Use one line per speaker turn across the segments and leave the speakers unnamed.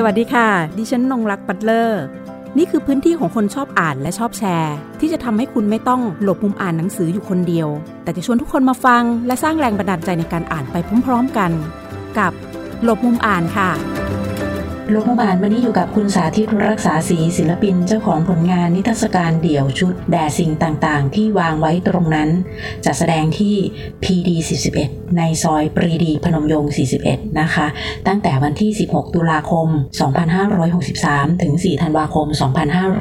สวัสดีค่ะ ดิฉันนงรักปัตเลอร์ นี่คือพื้นที่ของคนชอบอ่านและชอบแชร์ ที่จะทำให้คุณไม่ต้องหลบมุมอ่านหนังสืออยู่คนเดียว แต่จะชวนทุกคนมาฟัง และสร้างแรงบันดาลใจในการอ่านไปพร้อมๆกัน กับหลบมุมอ่านค่ะ
โลกบาลวันนี้อยู่กับคุณสาธิตรักษาศรีศิลปินเจ้าของผลงานนิทรรศการเดี่ยวชุด แด่สิ่งต่างๆ ที่วางไว้ตรงนั้นจะแสดงที่ PD 41 ในซอยปรีดีพนมยงค์41 นะคะ ตั้งแต่วันที่ 16 ตุลาคม 2563 ถึง 4 ธันวาคม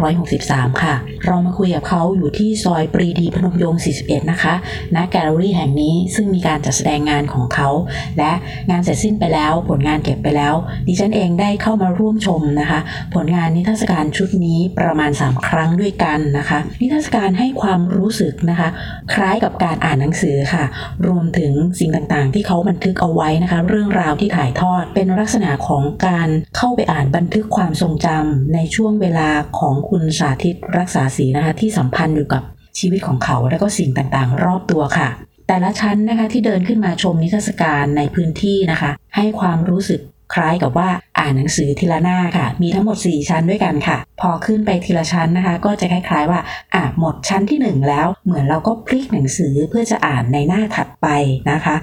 2563 ค่ะ เรามาคุยกับเขาอยู่ที่ซอยปรีดีพนมยงค์41 นะคะ ณ แกลเลอรี่แห่งนี้ซึ่งมีการจัดแสดงงานของเขา และงานเสร็จสิ้นไปแล้ว ผลงานเก็บไปแล้ว ดิฉันเองได้เข้ามาร่วมชมนะคะ ผลงานนิทรรศการชุดนี้ประมาณ 3 ครั้งด้วยกันนะคะ นิทรรศการให้ความรู้สึกนะคะ คล้ายกับการอ่านหนังสือค่ะ รวมถึงสิ่งต่างๆ ที่เขาบันทึกเอาไว้นะคะ เรื่องราวที่ถ่ายทอดเป็นลักษณะของการเข้าไปอ่านบันทึกความทรงจำในช่วงเวลาของคุณสาธิตรักษาศรีนะคะ ที่สัมพันธ์อยู่กับชีวิตของเขาและก็สิ่งต่างๆ รอบตัวค่ะ แต่ละชั้นนะคะที่เดินขึ้นมาชมนิทรรศการในพื้นที่นะคะ ให้ความรู้สึก คล้ายกับว่าอ่านหนังสือทีละหน้าค่ะ มีทั้งหมด 4 ชั้นด้วยกันค่ะ พอขึ้นไปทีละชั้นนะคะ ก็จะคล้ายๆว่าอ่าหมดชั้นที่ 1 แล้ว เหมือนเราก็พลิกหนังสือเพื่อจะอ่านในหน้าถัดไปนะคะ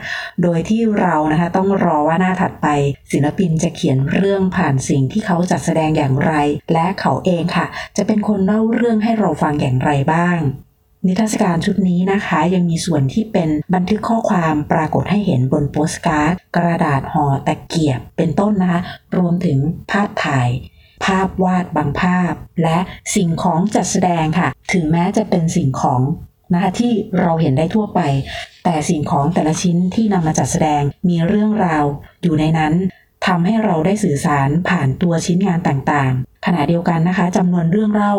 โดยที่เรานะคะต้องรอว่าหน้าถัดไป ศิลปินจะเขียนเรื่องผ่านสิ่งที่เขาจัดแสดงอย่างไร และเขาเองค่ะ จะเป็นคนเล่าเรื่องให้เราฟังอย่างไรบ้าง นิทรรศการชุดนี้นะคะ ยังมีส่วนที่เป็นบันทึกข้อความปรากฏให้เห็นบนโปสการ์ด กระดาษห่อตะเกียบเป็นต้นนะคะ รวมถึงภาพถ่าย ภาพวาดบางภาพ และสิ่งของจัดแสดงค่ะ ถึงแม้จะเป็นสิ่งของนะคะที่เราเห็นได้ทั่วไป แต่สิ่งของแต่ละชิ้นที่นำมาจัดแสดงมีเรื่องราวอยู่ในนั้นทำให้เราได้สื่อสารผ่านตัวชิ้นงานต่างๆ ขณะเดียวกันนะคะจำนวนเรื่องเล่า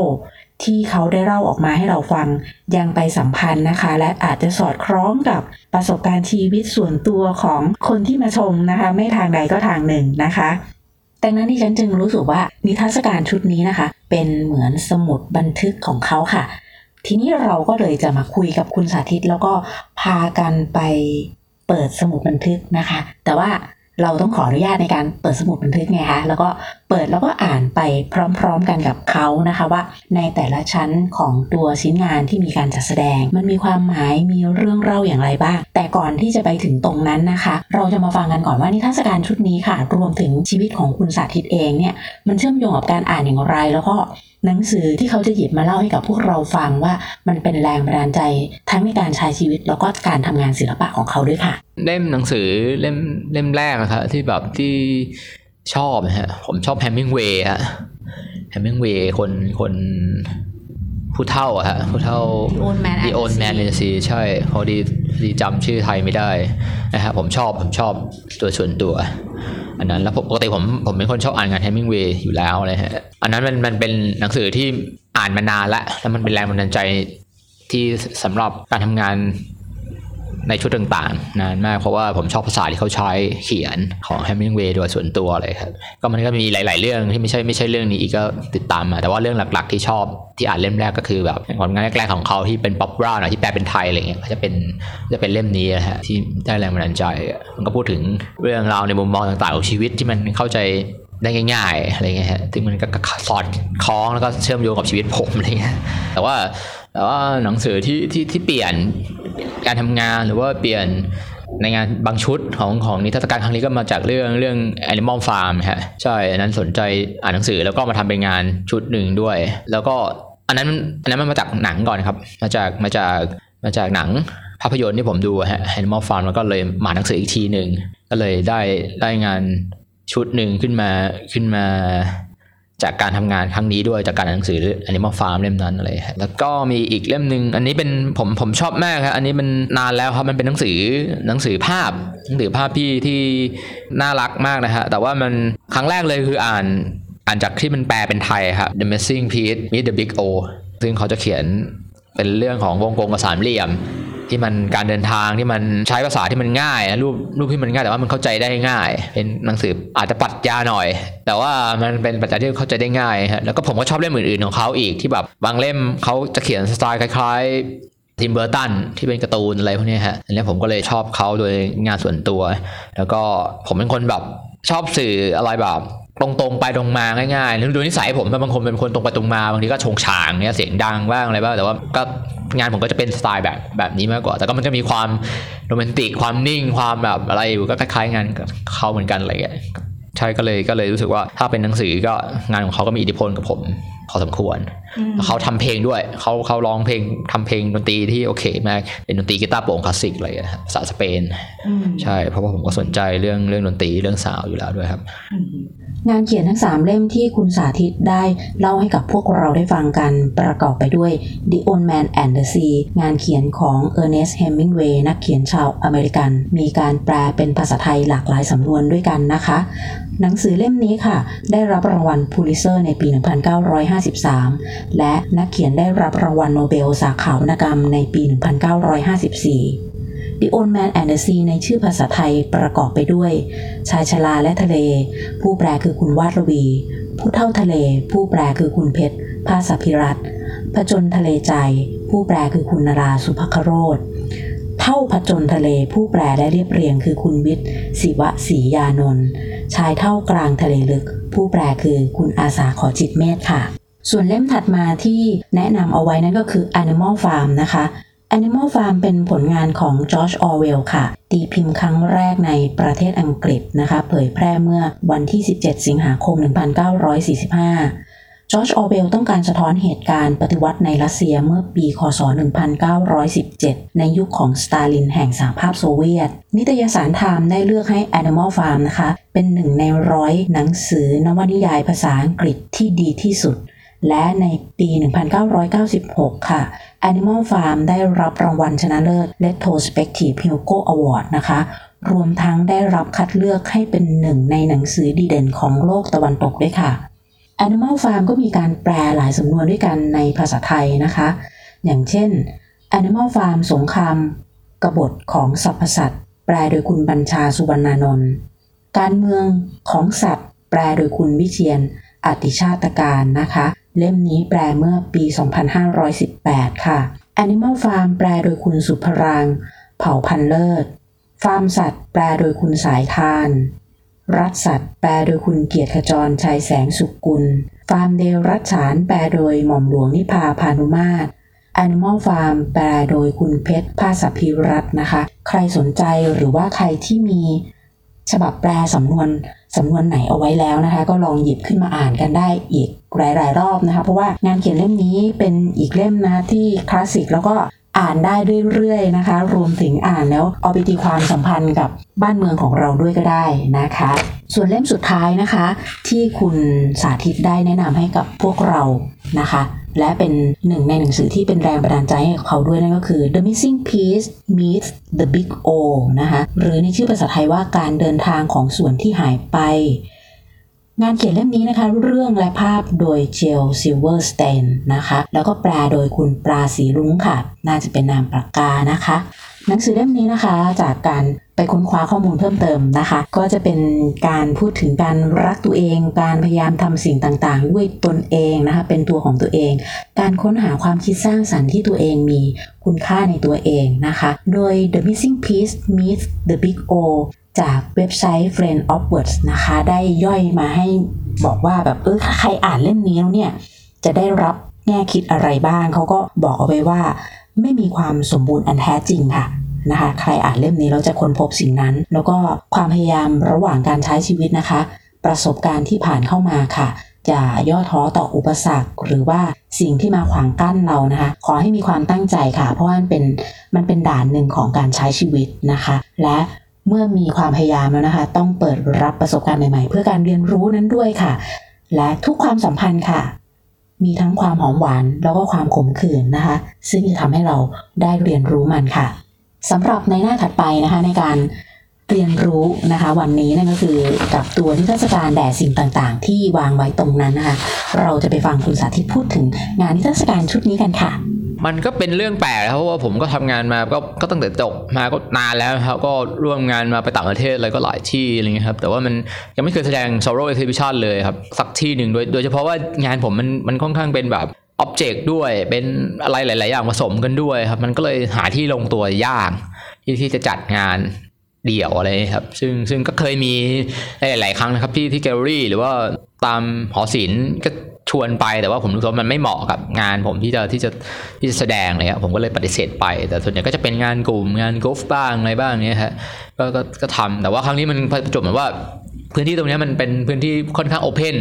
ที่เขาได้เล่าออกมาให้เราฟังยังไปสัมพันธ์นะคะ และอาจจะสอดคล้องกับประสบการณ์ชีวิตส่วนตัวของคนที่มาชมนะคะ ไม่ทางใดก็ทางหนึ่งนะคะดังนั้นที่ฉันจึงรู้สึกว่านิทรรศการชุดนี้นะคะ เป็นเหมือนสมุดบันทึกของเขาค่ะ ทีนี้เราก็เลยจะมาคุยกับคุณสาธิตแล้วก็พากันไปเปิดสมุดบันทึกนะคะ แต่ว่า เราต้องขออนุญาตในการเปิดสมุดบันทึกไงคะแล้วก็เปิดแล้วก็อ่านไปพร้อมๆกันกับเขานะคะว่า ในแต่ละชั้นของตัวชิ้นงานที่มีการจัดแสดง มันมีความหมายมีเรื่องเล่าอย่างไรบ้าง แต่ก่อนที่จะไปถึงตรงนั้นนะคะ เราจะมาฟังกันก่อนว่านิทรรศการชุดนี้ค่ะ รวมถึงชีวิตของคุณสาธิตเองเนี่ยมันเชื่อมโยงกับการอ่านอย่างไร แล้วก็ หนังสือที่เขาจะหยิบมาเล่าให้กับพวกเราฟังว่ามันเป็นแรงบันดาลใจทั้งในการใช้ชีวิตแล้วก็การทำงานศิลปะของเขาด้วยค่ะ
เล่มหนังสือเล่มเล่มแรกนะครับที่แบบที่ชอบนะฮะผมชอบแฮมมิงเวย์ฮะแฮมมิงเวย์คนคนผู้เท่าอะฮะผู้เท่า
The Old Man and
The
the
Old Man
Sea
and the Sea ใช่พอดีดีจำชื่อไทยไม่ได้นะฮะผมชอบผมชอบตัวส่วนตัว อันนั้นแล้วปกติผมผมเป็นคนชอบอ่านงานเฮมิงเวย์อยู่แล้วเลยฮะอันนั้นมันมันเป็นหนังสือที่อ่านมานานละแล้วมันเป็นแรงบันดาลใจที่สำหรับการทำงาน ในชุดต่างๆนานมากเพราะว่าผมชอบภาษาที่เขาใช้เขียนของเฮมิงเวย์โดยส่วนตัวเลยครับ ก็มันก็มีหลาย ๆ เรื่องที่ไม่ใช่ไม่ใช่เรื่องนี้อีกก็ติดตามมา แต่ว่าเรื่องหลัก ๆ ที่ชอบที่อ่านเล่มแรกก็คือแบบผลงานแรก ๆ ของเขาที่เป็น popular หน่อยที่แปลเป็นไทยอะไรเงี้ยก็จะเป็นจะเป็นเล่มนี้นะฮะที่ได้แรงบันดาลใจ มันก็พูดถึงเรื่องราวในมุมมองต่าง ๆ ของชีวิตที่มันเข้าใจได้ง่าย ๆ อะไรเงี้ยฮะที่มันก็สอดคล้องแล้วก็เชื่อมโยงกับชีวิตผมอะไรเงี้ยแต่ว่า แต่ว่าหนังสือที่ที่ที่เปลี่ยนการทำงานหรือว่าเปลี่ยนในงานบางชุดของของนิทรรศการครั้งนี้ก็มาจากเรื่องเรื่อง Animal Farm ฮะใช่อันนั้นสนใจอ่านหนังสือแล้วก็มาทำเป็นงานชุดหนึ่งด้วย แล้วก็อันนั้นอันนั้นมันมาจากหนังก่อนครับ มาจากมาจากมาจากหนังภาพยนตร์ที่ผมดูฮะ Animal Farm แล้วก็เลยมาหนังสืออีกทีหนึ่งก็เลยได้ได้งานชุดหนึ่งขึ้นมาขึ้นมา จากการทำงานครั้งนี้ด้วยจากการอ่านหนังสือ Animal Farm เล่มนั้นอะไรแล้วก็มีอีกเล่มหนึ่งอันนี้เป็นผมผมชอบมากครับอันนี้มันนานแล้วครับมันเป็นหนังสือหนังสือภาพหนังสือภาพที่ที่น่ารักมากนะฮะแต่ว่ามันครั้งแรกเลยคืออ่านอ่านจากที่มันแปลเป็นไทยครับ The Missing Piece Meet the Big O ซึ่งเขาจะเขียนเป็นเรื่องของวงกลมกับสามเหลี่ยม ที่มันการเดินทางที่มันใช้ภาษาที่มันง่ายรูปรูปที่มันง่ายแต่ว่ามันเข้าใจได้ง่าย เป็นหนังสืออาจจะปรัชญาหน่อย แต่ว่ามันเป็นปรัชญาที่เข้าใจได้ง่ายฮะแล้วก็ผมก็ชอบเล่มอื่นๆของเขาอีกที่แบบบางเล่มเขาจะเขียนสไตล์คล้ายๆทิมเบอร์ตันที่เป็นการ์ตูนอะไรพวกนี้ฮะอันนี้ผมก็เลยชอบเขาโดยงานส่วนตัว แล้วก็ผมเป็นคนแบบชอบสื่ออะไรแบบ ตรงๆไปตรงมาง่ายๆโดยนิสัยผมบางคนเป็นคนตรงไปตรงมาบางทีก็ชงฉางเนี่ยเสียงดังบ้างอะไรบ้างแต่ว่าก็งานผมก็จะเป็นสไตล์แบบแบบนี้มากกว่า แต่ก็มันจะมีความโรแมนติกความนิ่งความแบบอะไรอยู่ก็คล้ายๆงานเขาเหมือนกันอะไรอย่างเงี้ยใช่ก็เลยก็เลยรู้สึกว่าถ้าเป็นหนังสือก็งานของเขาก็มีอิทธิพลกับผมพอสมควร เขาทำเพลงด้วย เขาเขาร้องเพลงทำเพลงดนตรีที่โอเคมาก เป็นดนตรีกีตาร์โปร่งคลาสสิกอะไรภาษาสเปน ใช่ เพราะว่าผมก็สนใจเรื่องเรื่องดนตรีเรื่องสาวอยู่แล้วด้วยครับ
งานเขียนทั้งสามเล่มที่คุณสาธิตได้เล่าให้กับพวกเราได้ฟังกันประกอบไปด้วย The Old Man and the Sea งานเขียนของ Ernest Hemingway นักเขียนชาวอเมริกัน มีการแปลเป็นภาษาไทยหลากหลายสำนวนด้วยกันนะคะ หนังสือเล่มนี้ค่ะ ได้รับรางวัลพูลิตเซอร์ในปี 1953 และนักเขียนได้รับรางวัลโนเบลสาขาวรรณกรรมในปี 1954 The Old Man and the Sea ในชื่อภาษาไทยประกอบไปด้วย ชายชลาและทะเล ผู้แปลคือคุณวาดรวี ผู้เท่าทะเล ผู้แปลคือคุณเพชรภาสพิรัตผจญทะเลใจ ผู้แปลคือคุณนราสุภคโรธเท่าผจญทะเลผู้แปลและเรียบเรียงคือคุณวิทย์ศิวะศรียานนท์ชายเฒ่ากลางทะเลลึก ผู้แปลคือคุณอาษาขอจิตต์เมตต์ค่ะ ส่วนเล่มถัดมาที่แนะนำเอาไว้นั่นก็คือ Animal Farm นะคะ Animal Farm เป็นผลงานของจอร์จออร์เวลล์ค่ะ ตีพิมพ์ครั้งแรกในประเทศอังกฤษนะคะ เผยแพร่เมื่อวันที่ 17 สิงหาคม 1945 จอร์จออร์เวลล์ต้องการสะท้อนเหตุการณ์ปฏิวัติในรัสเซียเมื่อปี คศ 1917 ในยุคของสตาลินแห่งสหภาพโซเวียต นิตยสารไทม์ได้เลือกให้ Animal Farm นะคะ เป็นหนึ่งในร้อยหนังสือนวนิยายภาษาอังกฤษที่ดีที่สุด และในปี 1996 ค่ะ Animal Farm ได้รับรางวัลชนะเลิศ Retrospective Hugo Award นะคะ รวมทั้งได้รับคัดเลือกให้เป็นหนึ่งในหนังสือดีเด่นของโลกตะวันตกด้วยค่ะ Animal Farm ก็มีการแปลหลายสำนวนด้วยกันในภาษาไทยนะคะ อย่างเช่น Animal Farm สงครามกบฏของสรรพสัตว์ แปลโดยคุณบัญชาสุวรรณานนท์การเมืองของสัตว์ แปลโดยคุณวิเชียนอติชาตการนะคะ เล่มนี้แปลเมื่อปี 2518 ค่ะ Animal Farm แปลโดยคุณสุภราง เผ่าพันเลิศ ฟาร์มสัตว์ แปลโดยคุณสายทาน รัฐสัตว์ แปลโดยคุณเกียรติขจรชัยแสงสุกุล ฟาร์มเดลรัชฉานแปลโดยหม่อมหลวงนิพาพานุมาตร Animal Farm แปลโดยคุณเพชรภาสพิรัตน์นะคะ ใครสนใจหรือว่าใครที่มี ฉบับแปลสำนวนสำนวนไหนเอาไว้แล้วนะคะ ก็ลองหยิบขึ้นมาอ่านกันได้อีกหลายๆรอบนะคะ เพราะว่างานเขียนเล่มนี้เป็นอีกเล่มนะที่คลาสสิกแล้วก็ อ่านได้เรื่อยๆนะคะ รวมถึงอ่านแล้วเอาไปตีความสัมพันธ์กับบ้านเมืองของเราด้วยก็ได้นะคะ ส่วนเล่มสุดท้ายนะคะ ที่คุณสาธิตได้แนะนำให้กับพวกเรานะคะ และเป็นหนึ่งในหนังสือที่เป็นแรงบันดาลใจให้เขาด้วยนั่นก็คือ The Missing Piece Meets the Big O นะคะ หรือในชื่อภาษาไทยว่าการเดินทางของส่วนที่หายไป งานเขียนเล่มนี้นะคะ เรื่องและภาพโดยเชลซิลเวอร์สไตน์นะคะ แล้วก็แปลโดยคุณปลาสีรุ้งค่ะ น่าจะเป็นนามปากกานะคะ หนังสือเล่มนี้นะคะจากการไปค้นคว้าข้อมูลเพิ่มเติมนะคะ ก็จะเป็นการพูดถึงการรักตัวเอง การพยายามทำสิ่งต่างๆ ด้วยตนเองนะคะ เป็นตัวของตัวเอง การค้นหาความคิดสร้างสรรค์ที่ตัวเองมีคุณค่าในตัวเองนะคะ โดย The Missing Piece Meets the Big O จากเว็บไซต์ Friend of Words นะคะ ได้ย่อยมาให้บอกว่าแบบเออใครอ่านเล่มนี้แล้วเนี่ย จะได้รับแง่คิดอะไรบ้าง เขาก็บอกเอาไว้ว่า ไม่มีความสมบูรณ์อันแท้จริงค่ะนะคะใครอ่านเล่มนี้เราจะค้นพบสิ่งนั้น แล้วก็ความพยายามระหว่างการใช้ชีวิตนะคะ ประสบการณ์ที่ผ่านเข้ามาค่ะอย่าย่อท้อต่ออุปสรรค หรือว่าสิ่งที่มาขวางกั้นเรานะคะ ขอให้มีความตั้งใจค่ะ เพราะว่ามันเป็นมันเป็นด่านหนึ่งของการใช้ชีวิตนะคะ และ เมื่อมีความพยายามแล้วนะคะ ต้องเปิดรับประสบการณ์ใหม่ๆ เพื่อการเรียนรู้นั้นด้วยค่ะ และทุกความสัมพันธ์ค่ะ มีทั้งความหอมหวาน แล้วก็ความขมขื่นนะคะ ซึ่งจะทำให้เราได้เรียนรู้มันค่ะสำหรับในหน้าถัดไปนะคะในการเรียนรู้นะคะ วันนี้นั่นก็คือกับตัวนิทรรศการแด่สิ่งต่างๆ ที่วางไว้ตรงนั้นนะคะ เราจะไปฟังคุณสาธิตพูดถึงงานนิทรรศการชุดนี้กันค่ะ
มันก็เป็นเรื่องแปลกเพราะว่าผมก็ทำงานมาก็ก็ตั้งแต่จบมาก็นานแล้วครับก็ร่วมงานมาไปต่างประเทศอะไรก็หลายที่อะไรเงี้ยครับแต่ว่ามันยังไม่เคยแสดง s o r r o exhibition เลยครับ สักที่หนึ่งโดยโดยเฉพาะว่างานผมมันมันค่อนข้างเป็นแบบอ็อบเจกต์ด้วยเป็นอะไรหลาย ๆ อย่างผสมกันด้วยครับ มันก็เลยหาที่ลงตัวยากที่ที่จะจัดงานเดี่ยวอะไรครับ ซึ่งซึ่งก็เคยมีหลาย ๆ ครั้งนะครับที่ที่แกลเลอรี่หรือว่าตามหอศิลป์ก็ ชวนไปแต่ว่าผมรู้สึกว่ามันไม่เหมาะกับงานผมที่จะที่จะที่จะแสดงเลยครับผมก็เลยปฏิเสธไป แต่ส่วนใหญ่ก็จะเป็นงานกลุ่มงานกอล์ฟบ้างอะไรบ้างเนี้ยฮะก็ก็ก็ทำแต่ว่าครั้งนี้มันประจบเหมือนว่าพื้นที่ตรงนี้มันเป็นพื้นที่ค่อนข้างโอเพน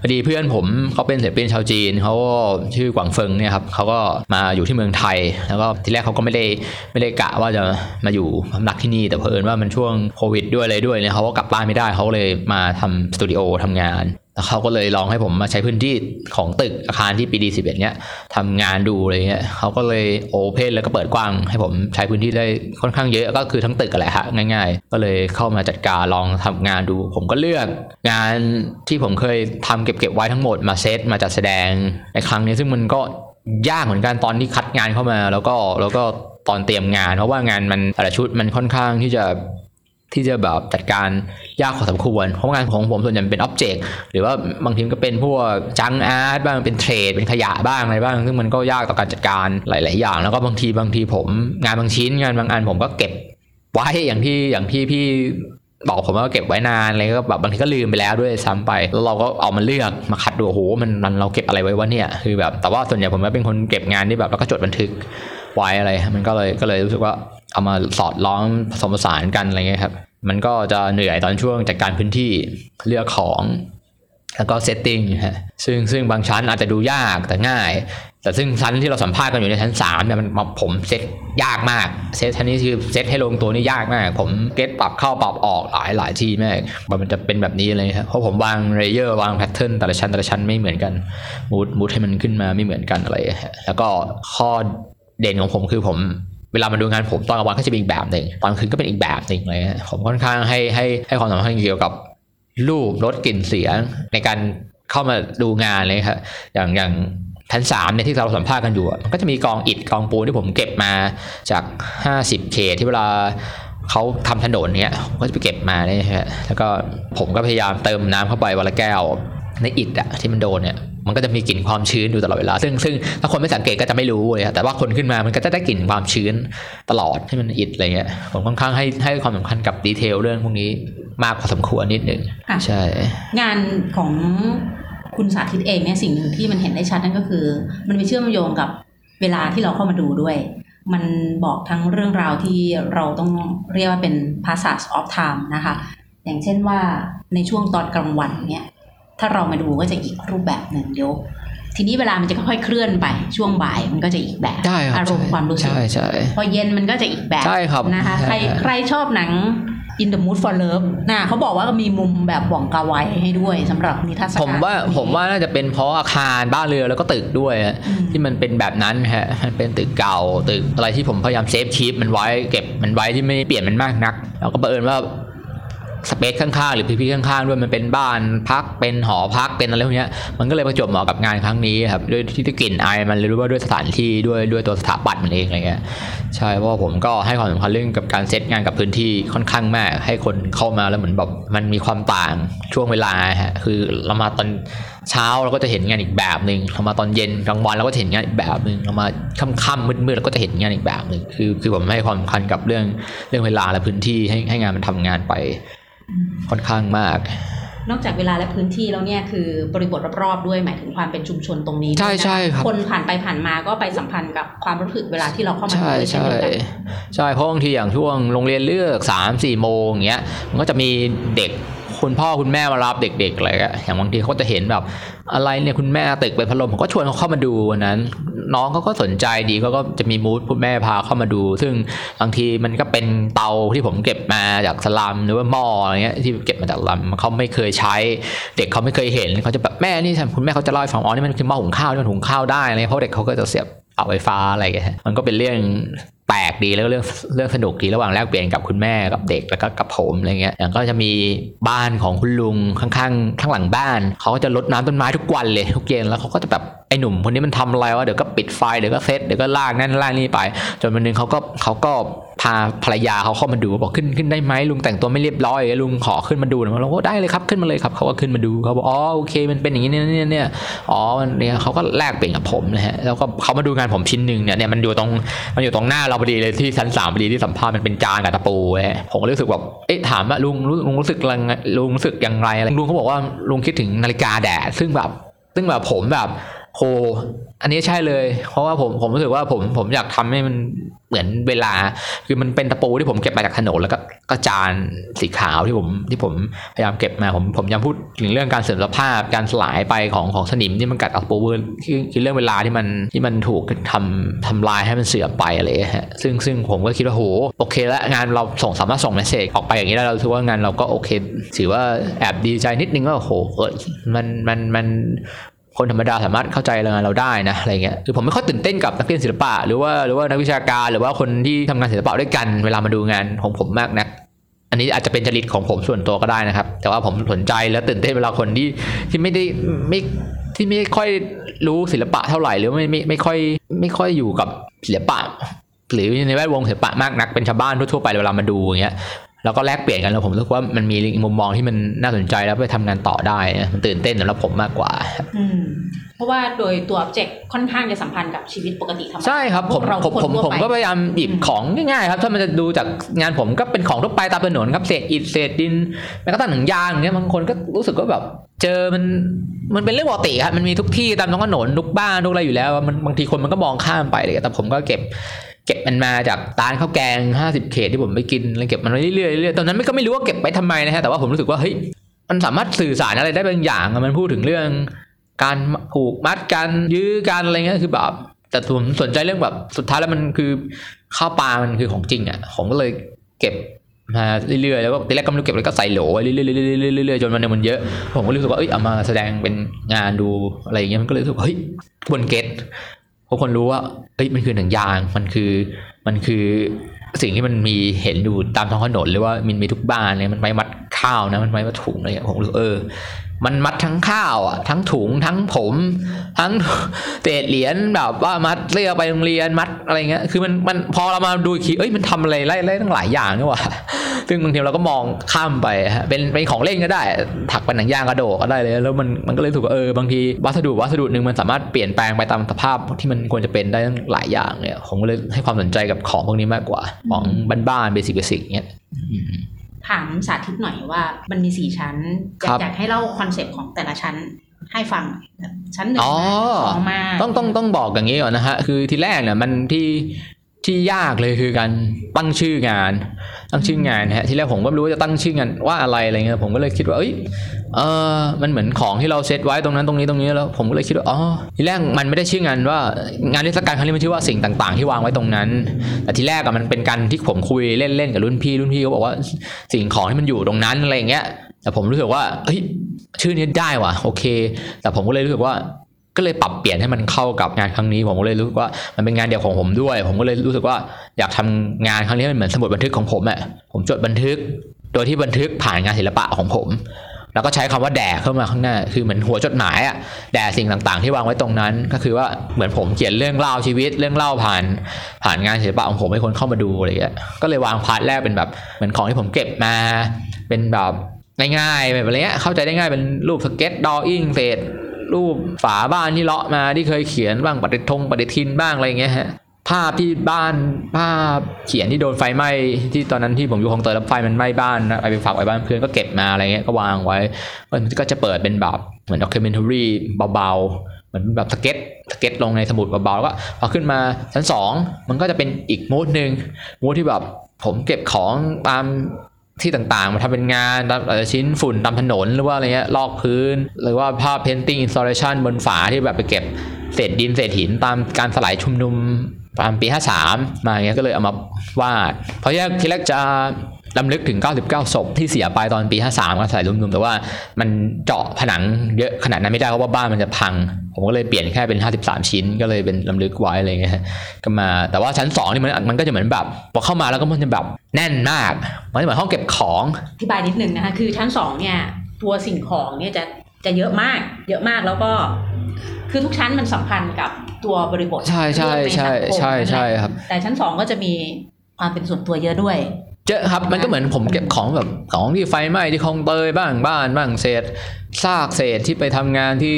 พอดีเพื่อนผมเขาเป็นศิลปินชาวจีนเขาก็ชื่อกวางเฟิงเนี่ยครับเขาก็มาอยู่ที่เมืองไทย แล้วก็ทีแรกเขาก็ไม่ได้ไม่ได้กะว่าจะมาอยู่พำนักที่นี่ แต่เผอิญว่ามันช่วงโควิดด้วยอะไรด้วยเนี่ยเขาก็กลับบ้านไม่ได้เขาเลยมาทำสตูดิโอทำงาน แล้วเขาก็เลยลองให้ผมมาใช้พื้นที่ของตึกอาคารที่ปีดีสิบเอ็ดเนี้ยทำงานดูอะไรเงี้ยเขาก็เลยโอเพนแล้วก็เปิดกว้าง ให้ผมใช้พื้นที่ได้ค่อนข้างเยอะก็คือทั้งตึกกันแหละฮะง่าย ๆ ก็เลยเข้ามาจัดการลองทำงานดู ผมก็เลือกงานที่ผมเคยทำเก็บๆไว้ทั้งหมดมาเซตมาจัดแสดงในครั้งนี้ซึ่งมันก็ยากเหมือนกันตอนที่คัดงานเข้ามาแล้วก็แล้วก็ตอนเตรียมงาน เพราะว่างานมันแต่ละชุดมันค่อนข้างที่จะ ที่จะแบบจัดการยากพอสมควรเพราะงานของผมส่วนใหญ่เป็นอ็อบเจกต์หรือว่าบางทีก็เป็นพวกจังอาร์ตบ้างเป็นเทรดเป็นขยะบ้างอะไรบ้าง ซึ่งมันก็ยากต่อการจัดการหลาย ๆ อย่าง แล้วก็บางทีบางทีผมงานบางชิ้นงานบางอันผมก็เก็บไว้อย่างที่อย่างที่พี่บอกผมว่าเก็บไว้นานอะไรก็แบบบางทีก็ลืมไปแล้วด้วยซ้ำไปแล้วเราก็เอามาเลือกมาคัดดูโอ้โหมันมันเราเก็บอะไรไว้วะเนี่ยคือแบบแต่ว่าส่วนใหญ่ผมก็เป็นคนเก็บงานที่แบบแล้วก็จดบันทึกไว้อะไรมันก็เลยก็เลยรู้สึกว่า เอามาสอดคล้องผสมผสานกันอะไรเงี้ยครับ มันก็จะเหนื่อยตอนช่วงจัดการพื้นที่เลือกของ แล้วก็ setting ฮะซึ่งซึ่งบางชิ้นอาจจะดูยากแต่ง่าย แต่ซึ่งชั้นที่เราสัมภาษณ์กันอยู่ในชั้นสามเนี่ยมันผมเซตยากมากเซตชั้นนี้คือเซตให้ลงตัวนี่ยากมาก ผมเก็ตปรับเข้าปรับออกหลายหลายที่มากมันจะเป็นแบบนี้เลยครับเพราะผมวาง layer วาง pattern แต่ละชั้นแต่ละชั้นไม่เหมือนกัน mood mood ให้มันขึ้นมาไม่เหมือนกันอะไรฮะแล้วก็ข้อเด่นของผมคือผม เวลามาดูงานผมตอนกลางวันก็จะเป็นอีกแบบหนึ่งตอนคืนก็เป็นอีกแบบหนึ่งเลยผมค่อนข้างให้ให้ให้ความสำคัญเกี่ยวกับรูปรสกลิ่นเสียงในการเข้ามาดูงานเลยครับอย่างอย่างชั้นสามเนี่ยที่เราสัมภาษณ์กันอยู่มันก็จะมีกองอิฐกองปูนที่ผมเก็บมาจาก 50เคที่เวลาเขาทำถนนเนี่ยก็จะไปเก็บมาเนี่ยฮะแล้วก็ผมก็พยายามเติมน้ำเข้าไปวันละแก้ว ในอิฐอะที่มันโดนเนี่ยมันก็จะมีกลิ่นความชื้นอยู่ตลอดเวลา ซึ่งซึ่งถ้าคนไม่สังเกตก็จะไม่รู้เลยครับแต่ว่าคนขึ้นมามันก็จะได้กลิ่นความชื้นตลอดที่มันอิฐอะไรเงี้ยผมค่อนข้างให้ให้ความสำคัญกับดีเทลเรื่องพวกนี้มากพอสมควรนิดหนึ่ง
ค่ะ
ใช่
งานของคุณสาธิตเองเนี่ยสิ่งหนึ่งที่มันเห็นได้ชัดนั่นก็คือ มันไปเชื่อมโยงกับเวลาที่เราเข้ามาดูด้วย มันบอกทั้งเรื่องราวที่เราต้องเรียกว่าเป็น passage of time นะคะ อย่างเช่นว่าในช่วงตอนกลางวันเนี่ย ถ้าเรามาดูก็จะอีกรูปแบบหนึ่งเดี๋ยวทีนี้เวลามันจะค่อยๆเคลื่อนไปช่วงบ่ายมันก็จะอีกแบบ
ใช่ครับ
อารมณ์ความรู้สึก
ใช่ใช่
พอเย็นมันก็จะอีกแบบ
ใช่ครับ
นะคะ
ใช่
ใคร
ครับ
ใครชอบหนัง In the Mood for Love นะเขาบอกว่ามีมุมแบบหว่องกาไวให้ด้วยสำหรับนิทรรศการ
ผมว่า
นี้
ผมว่าน่าจะเป็นเพราะอาคารบ้านเรือนแล้วก็ตึกด้วยอะ
อืม
ที่มันเป็นแบบนั้นฮะมันเป็นตึกเก่าตึกอะไรที่ผมพยายามเซฟชีพมันไว้เก็บมันไว้ที่ไม่เปลี่ยนมันมากนัก แล้วก็บังเอิญว่า สเปซข้างๆหรือพื้นที่ข้างๆด้วยมันเป็นบ้านพักเป็นหอพักเป็นอะไรพวกเนี้ยมันก็เลยประจวบเหมาะกับงานครั้งนี้ครับด้วยที่ได้กลิ่นไอายมันเลยรู้ว่าด้วยสถานที่ด้วยด้วยตัวสถาปัตย์มันเองอะไรเงี้ยใช่เพราะผมก็ให้ความสำคัญเรื่องกับการเซตงานกับพื้นที่ค่อนข้างมาก ให้คนเข้ามาแล้วเหมือนแบบมันมีความต่างช่วงเวลาฮะคือเรามาตอนเช้าเราก็จะเห็นงานอีกแบบหนึ่งเรามาตอนเย็นกลางวันเราก็จะเห็นงานอีกแบบหนึ่งเรามาค่ำๆมืดๆเราก็จะเห็นงานอีกแบบหนึ่งคือคือผมให้ความสำคัญกับเรื่องเรื่องเวลาและพื้นที่ให้ให้งานมันทำงานไป ค่อนข้างมาก
นอกจากเวลาและพื้นที่แล้วเนี่ยคือบริบทรอบๆด้วยหมายถึงความเป็นชุมชนตรงนี้
ใช่
ด้วยนะ
ใช่ครับ
คนผ่านไปผ่านมาก็ไปสัมพันธ์กับความรู้สึกเวลาที่เราเข้ามา
ใช่
ด้วยเช่น
ใช่
เดียวกัน
ใช่เพราะบางทีอย่างช่วงโรงเรียนเลือกสามสี่โมงอย่างเงี้ยมันก็จะมีเด็ก คุณพ่อคุณแม่มารับเด็กๆอะไรอะอย่างบางทีเขาจะเห็นแบบ อะไรเนี่ยคุณแม่ตึกเป็นพัดลมผมก็ชวนเขาเข้ามาดูวันนั้น น้องเขาก็สนใจดีเขาก็จะมีมูดคุณแม่พาเข้ามาดู ซึ่งบางทีมันก็เป็นเตาที่ผมเก็บมาจากสลัมหรือว่าหม้ออะไรเงี้ยที่เก็บมาจากลัมเขาไม่เคยใช้ เด็กเขาไม่เคยเห็นเขาจะแบบแม่นี่คุณแม่เขาจะเล่าให้ฟังอ๋อนี่มันคือหม้อหุงข้าวที่มันหุงข้าวได้อะไรเงี้ยเพราะเด็กเขาก็จะเสียบเสาไฟฟ้าอะไรอย่างเงี้ยมันก็เป็นเรื่อง แปลกดีแล้วก็เรื่องเรื่องสนุกดีระหว่างแลกเปลี่ยนกับคุณแม่กับเด็กแล้วก็กับผมอะไรเงี้ยอย่างก็จะมีบ้านของคุณลุงข้างๆข้างหลังบ้านเขาก็จะรดน้ำต้นไม้ทุกวันเลยทุกเย็นแล้วเขาก็จะแบบไอ้หนุ่มคนนี้มันทำอะไรวะเดี๋ยวก็ปิดไฟเดี๋ยวก็เซตเดี๋ยวก็ลากนั่นลากนี่ไป จนวันหนึงเขาก็เขาก็ พาภรรยาเขาเข้ามาดูบอกขึ้นขึ้นได้ไหมลุงแต่งตัวไม่เรียบร้อยลุงขอขึ้นมาดูหน่อยเราก็ได้เลยครับขึ้นมาเลยครับเขาก็ขึ้นมาดูเขาบอกอ๋อโอเคมันเป็นอย่างนี้เนี่ยเนี่ยเนี่ยอ๋อเนี่ยเขาก็แลกเปลี่ยนกับผมนะฮะแล้วก็เขามาดูงานผมชิ้นหนึ่งเนี่ยเนี่ยมันอยู่ตรงมันอยู่ตรงหน้าเราพอดีเลยที่ชั้นสามพอดีที่สัมภาษณ์มันเป็นจานกับตะปูฮะผมก็รู้สึกแบบเอ๊ะถามว่าลุงลุงรู้สึกยังไงลุงรู้สึกอย่างไรอะไรลุงเขาบอกว่าลุงคิดถึงนาฬิกาแดดซึ่งแบบซึ่งแบบผมแบบ โหอันนี้ใช่เลย เพราะว่าผมผมรู้สึกว่าผมผมอยากทำให้มันเหมือนเวลา คือมันเป็นตะปูที่ผมเก็บมาจากถนนแล้วก็ก็จานสีขาวที่ผมที่ผมพยายามเก็บมาผมผมยังพูดถึงเรื่องการเสื่อมสภาพการสลายไปของของสนิมที่มันกัดตะปูคือคือเรื่องเวลาที่มันที่มันถูกทำทำลายให้มันเสื่อมไปอะไรฮะซึ่งซึ่งผมก็คิดว่าโหโอเคแล้วงานเราส่งสามารถส่งเมสเซจออกไปอย่างนี้ได้เราถือว่างานเราก็โอเค ถือว่าแอบดีใจนิดนึงว่าโอ้โหเออมันมันมัน คนธรรมดาสามารถเข้าใจงานเราได้นะอะไรเงี้ยคือผมไม่ค่อยตื่นเต้นกับนักเรียนศิลปะ หรือว่าหรือว่านักวิชาการหรือว่าคนที่ทำงานศิลปะด้วยกันเวลามาดูงานของผมมากนักอันนี้อาจจะเป็นจริตของผมส่วนตัวก็ได้นะครับ แต่ว่าผมสนใจและตื่นเต้นเวลาคนที่ที่ไม่ได้ไม่ที่ไม่ค่อยรู้ศิลปะเท่าไหร่หรือไม่ไม่ไม่ค่อยไม่ค่อยอยู่กับศิลปะ หรือในแวดวงศิลปะมากนักเป็นชาวบ้านทั่วๆไปเวลามาดูอย่างเงี้ย แล้วก็แลกเปลี่ยนกันแล้วผมรู้สึกว่ามันมีมุมมองที่มันน่าสนใจแล้วไปทำงานต่อได้นะมันตื่นเต้นสำหรับผมมากกว่า
อืมเพราะว่าโดยตัว object ค่อนข้างจะสัมพันธ์กับชีวิตปกติธรรมดา
ใช่ครับ
พ
ผ
ว
ม
กเรา
ผม
คน
ผม
ทั่ว
ผม
ไป
ก็พยายามหยิบของง่ายๆครับ ถ้ามันจะดูจากงานผมก็เป็นของทั่วไปตามถนนครับเศษอิฐเศษดินแม้กระทั่งหนังยางเนี้ยบางคนก็รู้สึกว่าแบบเจอมันมันเป็นเรื่องปกติครับมันมีทุกที่ตามท้องถนนทุกบ้านทุกอะไรอยู่แล้ว มันบางทีคนมันก็มองข้ามไปเลยแต่ผมก็เก็บ เก็บมันมาจากร้านข้าวแกง 50 เขตที่ผมไปกินแล้วเก็บมันไว้เรื่อยๆเรื่อยๆตอนนั้นไม่ก็ไม่รู้ว่าเก็บไปทำไมนะฮะแต่ว่าผมรู้สึกว่าเฮ้ยมันสามารถสื่อสารอะไรได้บางอย่างมันพูดถึงเรื่อง การผูกมัดกันยื้อกันอะไรเงี้ยคือแบบแต่ผมสนใจเรื่องแบบสุดท้ายแล้วมันคือข้าวปลามันคือของจริงอะผมก็เลยเก็บมาเรื่อยๆแล้วก็ทีแรกก็ไม่รู้เก็บแล้วก็ใส่โหลไว้เรื่อยๆเรื่อยๆจนวันหนึงมันเยอะผมก็รู้สึกว่าเอ้ยเอามาแสดงเป็นงานดูอะไรอย่างเงี้ยมันก็เลยรู้สึกว่าเฮ้ยบนเก็ต พวกคนรู้ว่าเอ้ยมันคือหนังยางมันคือมันคือสิ่งที่มันมีเห็นอยู่ตามท้องถนนหรือว่ามันมีทุกบ้านเลยมันไม้มัดข้าวนะมันไม้มัดถุงอะไรอย่างเงี้ยผมรู้เออมันมัดทั้งข้าวอะทั้งถุงทั้งผม ทั้งเศษเหรียญแบบว่ามัดเสื้อไปโรงเรียนมัดอะไรเงี้ยคือมันมันพอเรามาดูอีเอ้ยมันทำอะไรไล่ไล่ตั้งหลายอย่างนี่หว่าซึ่งบางทีเราก็มองข้ามไปฮะเป็นเป็นของเล่นก็ได้ ถักเป็นหนังยางกระโดดก็ได้เลย แล้วมันมันก็เลยถูกเออบางทีวัสดุวัสดุหนึ่งมันสามารถเปลี่ยนแปลงไปตามสภาพที่มันควรจะเป็นได้ตั้งหลายอย่างเนี่ยผมเลยให้ความสนใจกับของพวกนี้มากกว่า ของบ้านๆ basic basic เงี้ย
ถามสาธิตหน่อยว่ามันมีสี่ชั้นอยา
ครั
ก
บ
อยากให้เล่า concept ของแต่ละชั้นให้ฟังแบบชั้นหนึ่ง
อ๋อ
มาสองมา
ต้องต้องต้องบอกอย่างนี้ก่อนนะฮะคือที่แรกเนี่ยมันที่ ที่ยากเลยคือการตั้งชื่องาน ตั้งชื่องานนะฮะที่แรกผมก็ไม่รู้ว่าจะตั้งชื่องานว่าอะไรอะไรเงี้ยผมก็เลยคิดว่าเอ้ยเออมันเหมือนของที่เราเซตไว้ตรงนั้นตรงนี้ตรงนี้แล้ว ผมก็เลยคิดว่าอ๋อที่แรกมันไม่ได้ชื่องานว่างานเทศกาลครั้งนี้มันชื่อว่าสิ่งต่าง ๆ ที่วางไว้ตรงนั้น แต่ที่แรกอะมันเป็นการที่ผมคุยเล่นๆกับรุ่นพี่รุ่นพี่เขาบอกว่าสิ่งของที่มันอยู่ตรงนั้นอะไรอย่างเงี้ยแต่ผมรู้สึกว่าเฮ้ยชื่อนี้ได้ว่ะโอเค แต่ผมก็เลยรู้สึกว่า ก็เลยปรับเปลี่ยนให้มันเข้ากับงานครั้งนี้ผมก็เลยรู้สึกว่ามันเป็นงานเดียวของผมด้วย ผมก็เลยรู้สึกว่าอยากทำงานครั้งนี้มันเหมือนสมุดบันทึกของผมอะผมจดบันทึก โดยที่บันทึกผ่านงานศิลปะของผม แล้วก็ใช้คำว่าแด่เข้ามาข้างหน้า คือเหมือนหัวจดหมายอะแด่สิ่งต่างๆ ที่วางไว้ตรงนั้น ก็คือว่าเหมือนผมเขียนเรื่องเล่าชีวิต เรื่องเล่าผ่าน ผ่านงานศิลปะของผมให้คนเข้ามาดูอะไรเงี้ยก็เลยวาง part แรกเป็นแบบเหมือนของที่ผมเก็บมา เป็นแบบง่ายๆแบบอะไรเงี้ยเข้าใจได้ง่ายเป็นรูป sketch drawing เศษ รูปฝาบ้านที่เลาะมาที่เคยเขียนบ้างปฏิทงปฏิทินบ้างอะไรเงี้ยฮะภาพที่บ้านภาพเขียนที่โดนไฟไหม้ที่ตอนนั้นที่ผมอยู่คลองเตยแล้วไฟมันไหม้บ้านนะไปฝากไว้บ้านเพื่อนก็เก็บมาอะไรเงี้ยก็วางไว้มันก็จะเปิดเป็นแบบเหมือน documentary เบาๆเหมือนแบบ sketch sketch ลงในสมุดเบาๆแล้วก็พอขึ้นมาชั้นสองมันก็จะเป็นอีก mood หนึ่ง mood ที่แบบผมเก็บของตาม ที่ต่างๆ มาทำเป็นงานตามอาจจะชิ้นฝุ่นตามถนนหรือว่าอะไรเงี้ยลอกพื้น หรือว่าภาพ painting installation บนฝาที่แบบไปเก็บเศษดินเศษหินตามการสลายชุมนุมตามปี 53 มาอย่าเงี้ยก็เลยเอามาวาด เพราะแรกทีแรกจะ ลำลึกถึง 99 ศพที่เสียไปตอนปี 53ก็สลายชุมนุมแต่ว่ามันเจาะผนังเยอะขนาดนั้นไม่ได้เพราะว่าบ้านมันจะพัง ผมก็เลยเปลี่ยนแค่เป็น 53 ชิ้น ก็เลยเป็นลำลึกไว้อะไรเงี้ยก็มา แต่ว่าชั้น2นี่มันมันก็จะเหมือนแบบพอเข้ามาแล้วก็มันจะแบบแน่นมากมันจะเหมือนห้องเก็บของ
อธิบายนิดนึงนะคะคือชั้นสองเนี่ยตัวสิ่งของเนี่ยจะจะเยอะมาก เยอะมากแล้วก็ คือทุกชั้นมันสัมพันธ์กับตัวบริบท
ใช่ใช่ใช่
โลกนสังคม
ใช่ใช่
นั่นแหละ
ครับ
แต่ชั้นสองก็จะมี
ความเป็นส่วนตัวเยอะด้วย
เจอะครับมันก็เหมือนผมเก็บของแบบของที่ไฟไหม้ที่คลองเตยบ้างบ้านบ้างเศษซากเศษที่ไปทำงานที่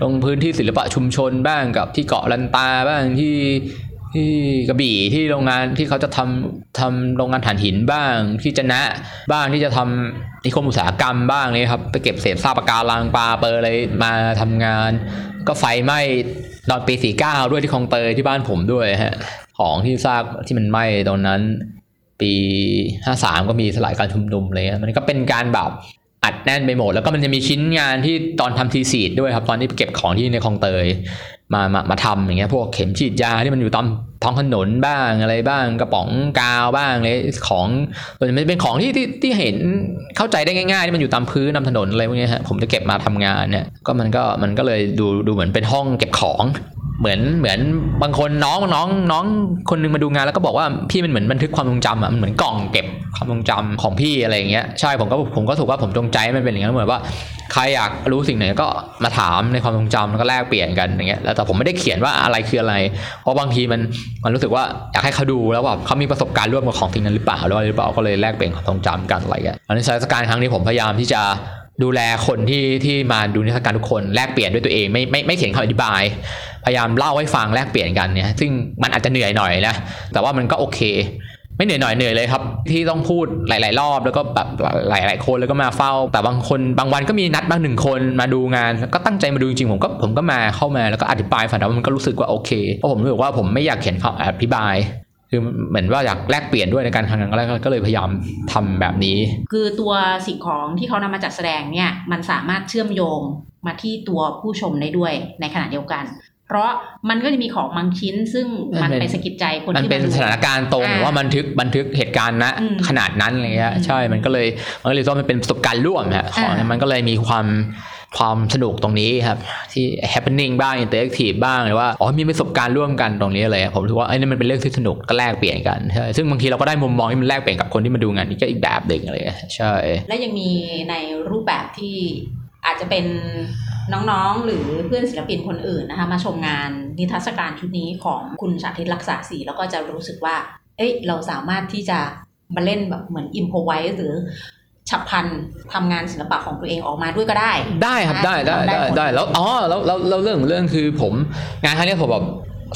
ตรงพื้นที่ศิลปะชุมชนบ้างกับที่เกาะลันตาบ้างที่ที่กระบี่ที่โรงงานที่เขาจะทำทำโรงงานถ่านหินบ้างที่จะนะบ้างที่จะทำนิคมอุตสาหกรรมบ้างนี่ครับไปเก็บเศษซากปะการังปลาเปอร์อะไรมาทำงาน ก็ไฟไหม้ตอนปีสี่เก้าด้วยที่คลองเตยที่บ้านผมด้วยฮะของที่ซากที่มันไหม้ตรงนั้น ปีห้าสามก็มีสลายการชุมนุมอะไรเงี้ยมันก็เป็นการแบบอัดแน่นไปหมด แล้วก็มันจะมีชิ้นงานที่ตอนทำทีสีดด้วยครับ ตอนที่เก็บของที่ในคลองเตยมามามาทำอย่างเงี้ยพวกเข็มฉีดยาที่มันอยู่ตามท้องถนนบ้างอะไรบ้างกระป๋องกาวบ้างเลยของมันเป็นของที่ที่ที่เห็นเข้าใจได้ง่ายๆที่มันอยู่ตามพื้นตามถนนอะไรพวกนี้ฮะผมจะเก็บมาทำงานเนี่ยก็มันก็มันก็เลยดูดูเหมือนเป็นห้องเก็บของ เหมือนเหมือนบางคนน้องน้องน้องคนนึงมาดูงานแล้วก็บอกว่าพี่มันเหมือนบันทึกความทรงจำอะมันเหมือนกล่องเก็บความทรงจำของพี่อะไรอย่างเงี้ยใช่ผมก็ผมก็ถูกว่าผมจงใจมันเป็นอย่างนั้นเหมือนว่าใครอยากรู้สิ่งไหนก็มาถามในความทรงจำแล้วก็แลกเปลี่ยนกันอย่างเงี้ยแล้วแต่ผมไม่ได้เขียนว่าอะไรคืออะไร เพราะบางทีมันมันรู้สึกว่าอยากให้เขาดูแล้วว่าเขามีประสบการณ์ร่วมกับของสิ่งนั้นหรือเปล่าหรือเปล่าก็เลยแลกเปลี่ยนความทรงจำกันอะไรเงี้ยอันนี้สถานการณ์ครั้งนี้ผมพยายามที่จะ ดูแลคนที่ที่มาดูนิทรรศการทุกคนแลกเปลี่ยนด้วยตัวเองไม่ไม่ไม่เขียนคำอธิบาย พยายามเล่าให้ฟังแลกเปลี่ยนกันเนี่ยซึ่งมันอาจจะเหนื่อยหน่อยนะแต่ว่ามันก็โอเค ไม่เหนื่อยหน่อยเหนื่อยเลยครับ ที่ต้องพูดหลาย ๆ รอบแล้วก็แบบหลาย ๆ คนแล้วก็มาเฝ้า แต่บางคนบางวันก็มีนัดบางหนึ่งคนมาดูงาน ก็ตั้งใจมาดูจริงผมก็ผมก็มาเข้ามาแล้วก็อธิบายฝันว่ามันก็รู้สึกว่าโอเคเพราะผมรู้สึกว่าผมไม่อยากเขียนคำอธิบาย คือเหมือนว่าอยากแลกเปลี่ยนด้วยในการทำงานแรกก็เลยพยายามทำแบบนี้
คือตัวสิ่งของที่เขานำมาจัดแสดงเนี่ยมันสามารถเชื่อมโยงมาที่ตัวผู้ชมได้ด้วยในขณะเดียวกัน เพราะมันก็จะมีของบางชิ้น ซึ่งมัน
มันเป็น
ไปสะกิดใจคน
มัน
ที่
เป็น
มาดู
สถานการณ์ตรง
อ่า
หรือว่าบันทึกบันทึกเหตุการณ์ณ
อืม
ขนาดนั้นอะไรเงี้ย
อืม
ใช่มันก็เลยมันก็เลยต้องมันเป็นประสบการณ์ร่วมฮะของ
อ่า
มันก็เลยมีความ ความสนุกตรงนี้ครับ ที่ happening บ้าง interactive บ้างหรือว่าอ๋อมีประสบการณ์ร่วมกันตรงนี้เลยผมถือว่าไอ้นี่มันเป็นเรื่องที่สนุกก็แลกเปลี่ยนกันใช่ซึ่งบางทีเราก็ได้มุมมองที่มันแลกเปลี่ยนกับคนที่มาดูงานนี้ก็อีกแบบหนึ่งอะไรเงี้ยใช่
และยังมีในรูปแบบที่อาจจะเป็นน้องๆ หรือเพื่อนศิลปินคนอื่นนะคะ มาชมงานนิทรรศการชุดนี้ของคุณสาธิตรักษาศรีแล้วก็จะรู้สึกว่า เอ้ยเราสามารถที่จะมาเล่นแบบเหมือนอิมพอไว้หรือ ฉับพลันทำงานศิลปะของตัวเองออกมาด้วยก็ได้
ได้ครับได้ได้
ทำได้
ได้
หมด
ได้แล้วอ๋อแล้วแล้วแล้วเรื่องเรื่องคือผมงานครั้งนี้ผมแบบ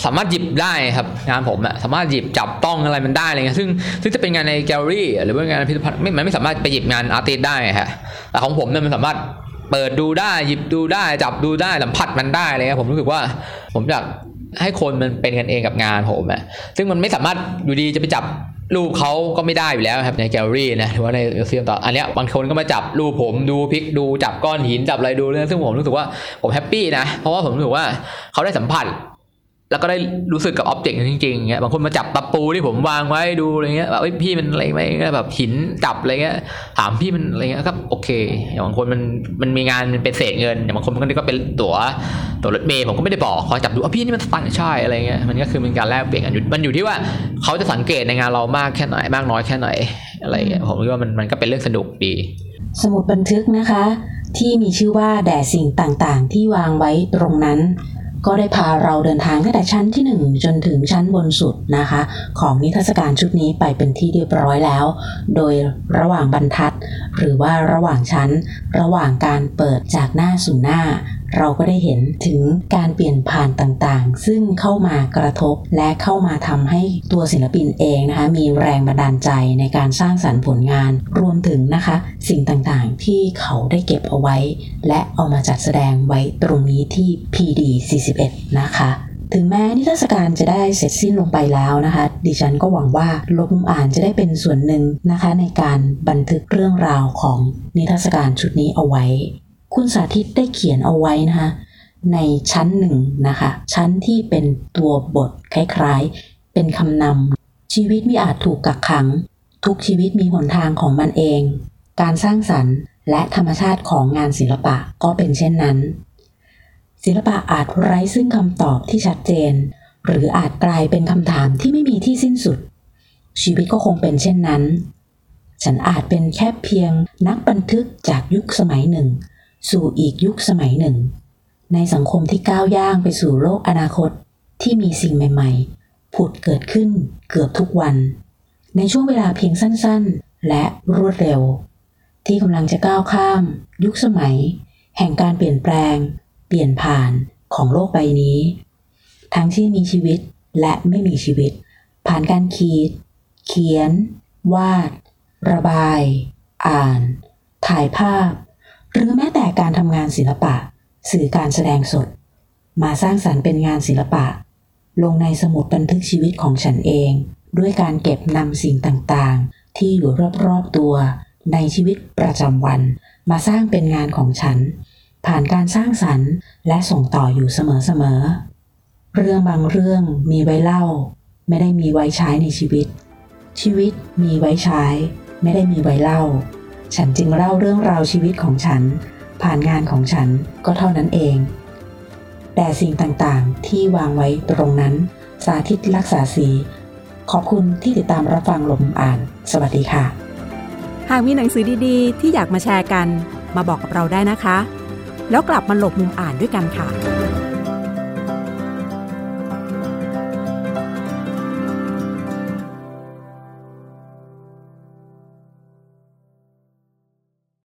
สามารถหยิบได้ครับงานผมอะสามารถหยิบจับต้องอะไรมันได้อะไรเงี้ยซึ่งซึ่งจะเป็นงานในแกลเลอรี่ หรือว่างานพิพิธภัณฑ์ไม่มันไม่สามารถไปหยิบงาน artist ได้ฮะแต่ของผมเนี่ยมันสามารถเปิดดูได้หยิบดูได้ จับดูได้สัมผัสมันได้อะไรเงี้ยผมรู้สึกว่า ผมอยากให้คนมันเป็นกันเองกับงานผมอะซึ่งมันไม่สามารถอยู่ดีจะไปจับ รูปเขาก็ไม่ได้อยู่แล้วครับในแกลเลอรี่นะหรือว่าในเซียมต่ออันเนี้ยบางคนก็มาจับรูปผมดูพลิกดูจับก้อนหินจับอะไรดูเรื่องซึ่งผมรู้สึกว่าผม happy นะ เพราะว่าผมรู้สึกว่าเขาได้สัมผัส แล้วก็ได้รู้สึกกับอ็อบเจกต์นั้นจริงๆอย่างเงี้ยบางคนมาจับตะปูที่ผมวางไว้ดูอะไรเงี้ยแบบเอ้ยพี่มันอะไรไหมแบบหินจับอะไรเงี้ยถามพี่มันอะไรเงี้ยก็โอเคอย่างบางคนมันมันมีงานมันเป็นเศษเงินอย่างบางคนมันก็เป็นตั๋วตั๋วรถเมย์ผมก็ไม่ได้บอกขอจับดูอะพี่นี่มันสตังค์ใช่อะไรเงี้ยมันก็คือเป็นการแลกเปลี่ยนกันอยู่มันอยู่ที่ว่าเขาจะสังเกตในงานเรามากแค่ไหนมากน้อยแค่ไหนอะไรเงี้ยผมคิดว่ามันมันก็เป็นเรื่องสนุกดี
สมุดบันทึกนะคะ ที่มีชื่อว่าแด่สิ่งต่างๆ ที่วางไว้ตรงนั้น ก็ได้พาเราเดินทางตั้งแต่ชั้นที่ 1 จนถึงชั้นบนสุดนะคะ ของนิทรรศการชุดนี้ไปเป็นที่เรียบร้อยแล้ว โดยระหว่างบรรทัด หรือว่าระหว่างชั้น ระหว่างการเปิดจากหน้าสู่หน้า เราก็ได้เห็นถึงการเปลี่ยนผ่านต่างๆ ซึ่งเข้ามากระทบและเข้ามาทำให้ตัวศิลปินเองนะคะมีแรงบันดาลใจในการสร้างสรรค์ผลงาน รวมถึงนะคะ สิ่งต่างๆที่เขาได้เก็บเอาไว้ และเอามาจัดแสดงไว้ตรงนี้ที่ PD 41 นะคะถึงแม้นิทรรศการจะได้เสร็จสิ้นลงไปแล้วนะคะ ดิฉันก็หวังว่าลบมุมอ่านจะได้เป็นส่วนหนึ่งนะคะ ในการบันทึกเรื่องราวของนิทรรศการชุดนี้เอาไว้ คุณสาธิตได้เขียนเอาไว้นะคะในชั้นหนึ่งนะคะ ชั้นที่เป็นตัวบทคล้ายๆ เป็นคำนำชีวิตมิอาจถูกกักขัง ทุกชีวิตมีหนทางของมันเอง การสร้างสรรค์และธรรมชาติของงานศิลปะก็เป็นเช่นนั้น ศิลปะอาจไร้ซึ่งคำตอบที่ชัดเจน หรืออาจกลายเป็นคำถามที่ไม่มีที่สิ้นสุด ชีวิตก็คงเป็นเช่นนั้น ฉันอาจเป็นแค่เพียงนักบันทึกจากยุคสมัยหนึ่ง สู่อีกยุคสมัยหนึ่ง ในสังคมที่ก้าวย่างไปสู่โลกอนาคตที่มีสิ่งใหม่ๆ ผุดเกิดขึ้นเกือบทุกวัน ในช่วงเวลาเพียงสั้นๆ และรวดเร็ว ที่กำลังจะก้าวข้าม ยุคสมัย แห่งการเปลี่ยนแปลง เปลี่ยนผ่านของโลกใบนี้ ทั้งที่มีชีวิตและไม่มีชีวิต ผ่านการขีดเขียน วาด ระบาย อ่าน ถ่ายภาพ หรือแม้แต่การทำงานศิลปะ สื่อการแสดงสด มาสร้างสรรค์เป็นงานศิลปะ ลงในสมุดบันทึกชีวิตของฉันเอง ด้วยการเก็บนำสิ่งต่างๆ ที่อยู่รอบๆตัว ในชีวิตประจำวัน มาสร้างเป็นงานของฉัน ผ่านการสร้างสรรค์และส่งต่ออยู่เสมอๆเรื่องบางเรื่องมีไว้เล่า ไม่ได้มีไว้ใช้ในชีวิต ชีวิตมีไว้ใช้ ไม่ได้มีไว้เล่า ฉันจึงเล่าเรื่องราวชีวิตของฉัน ผ่านงานของฉันก็เท่านั้นเอง แต่สิ่งต่างๆ ที่วางไว้ตรงนั้น สาธิตรักษาสี ขอบคุณที่ติดตามรับฟังลมอ่าน สวัสดีค่ะ
หากมีหนังสือดีๆ ที่อยากมาแชร์กัน มาบอกกับเราได้นะคะ แล้วกลับมาหลบมุมอ่านด้วยกันค่ะ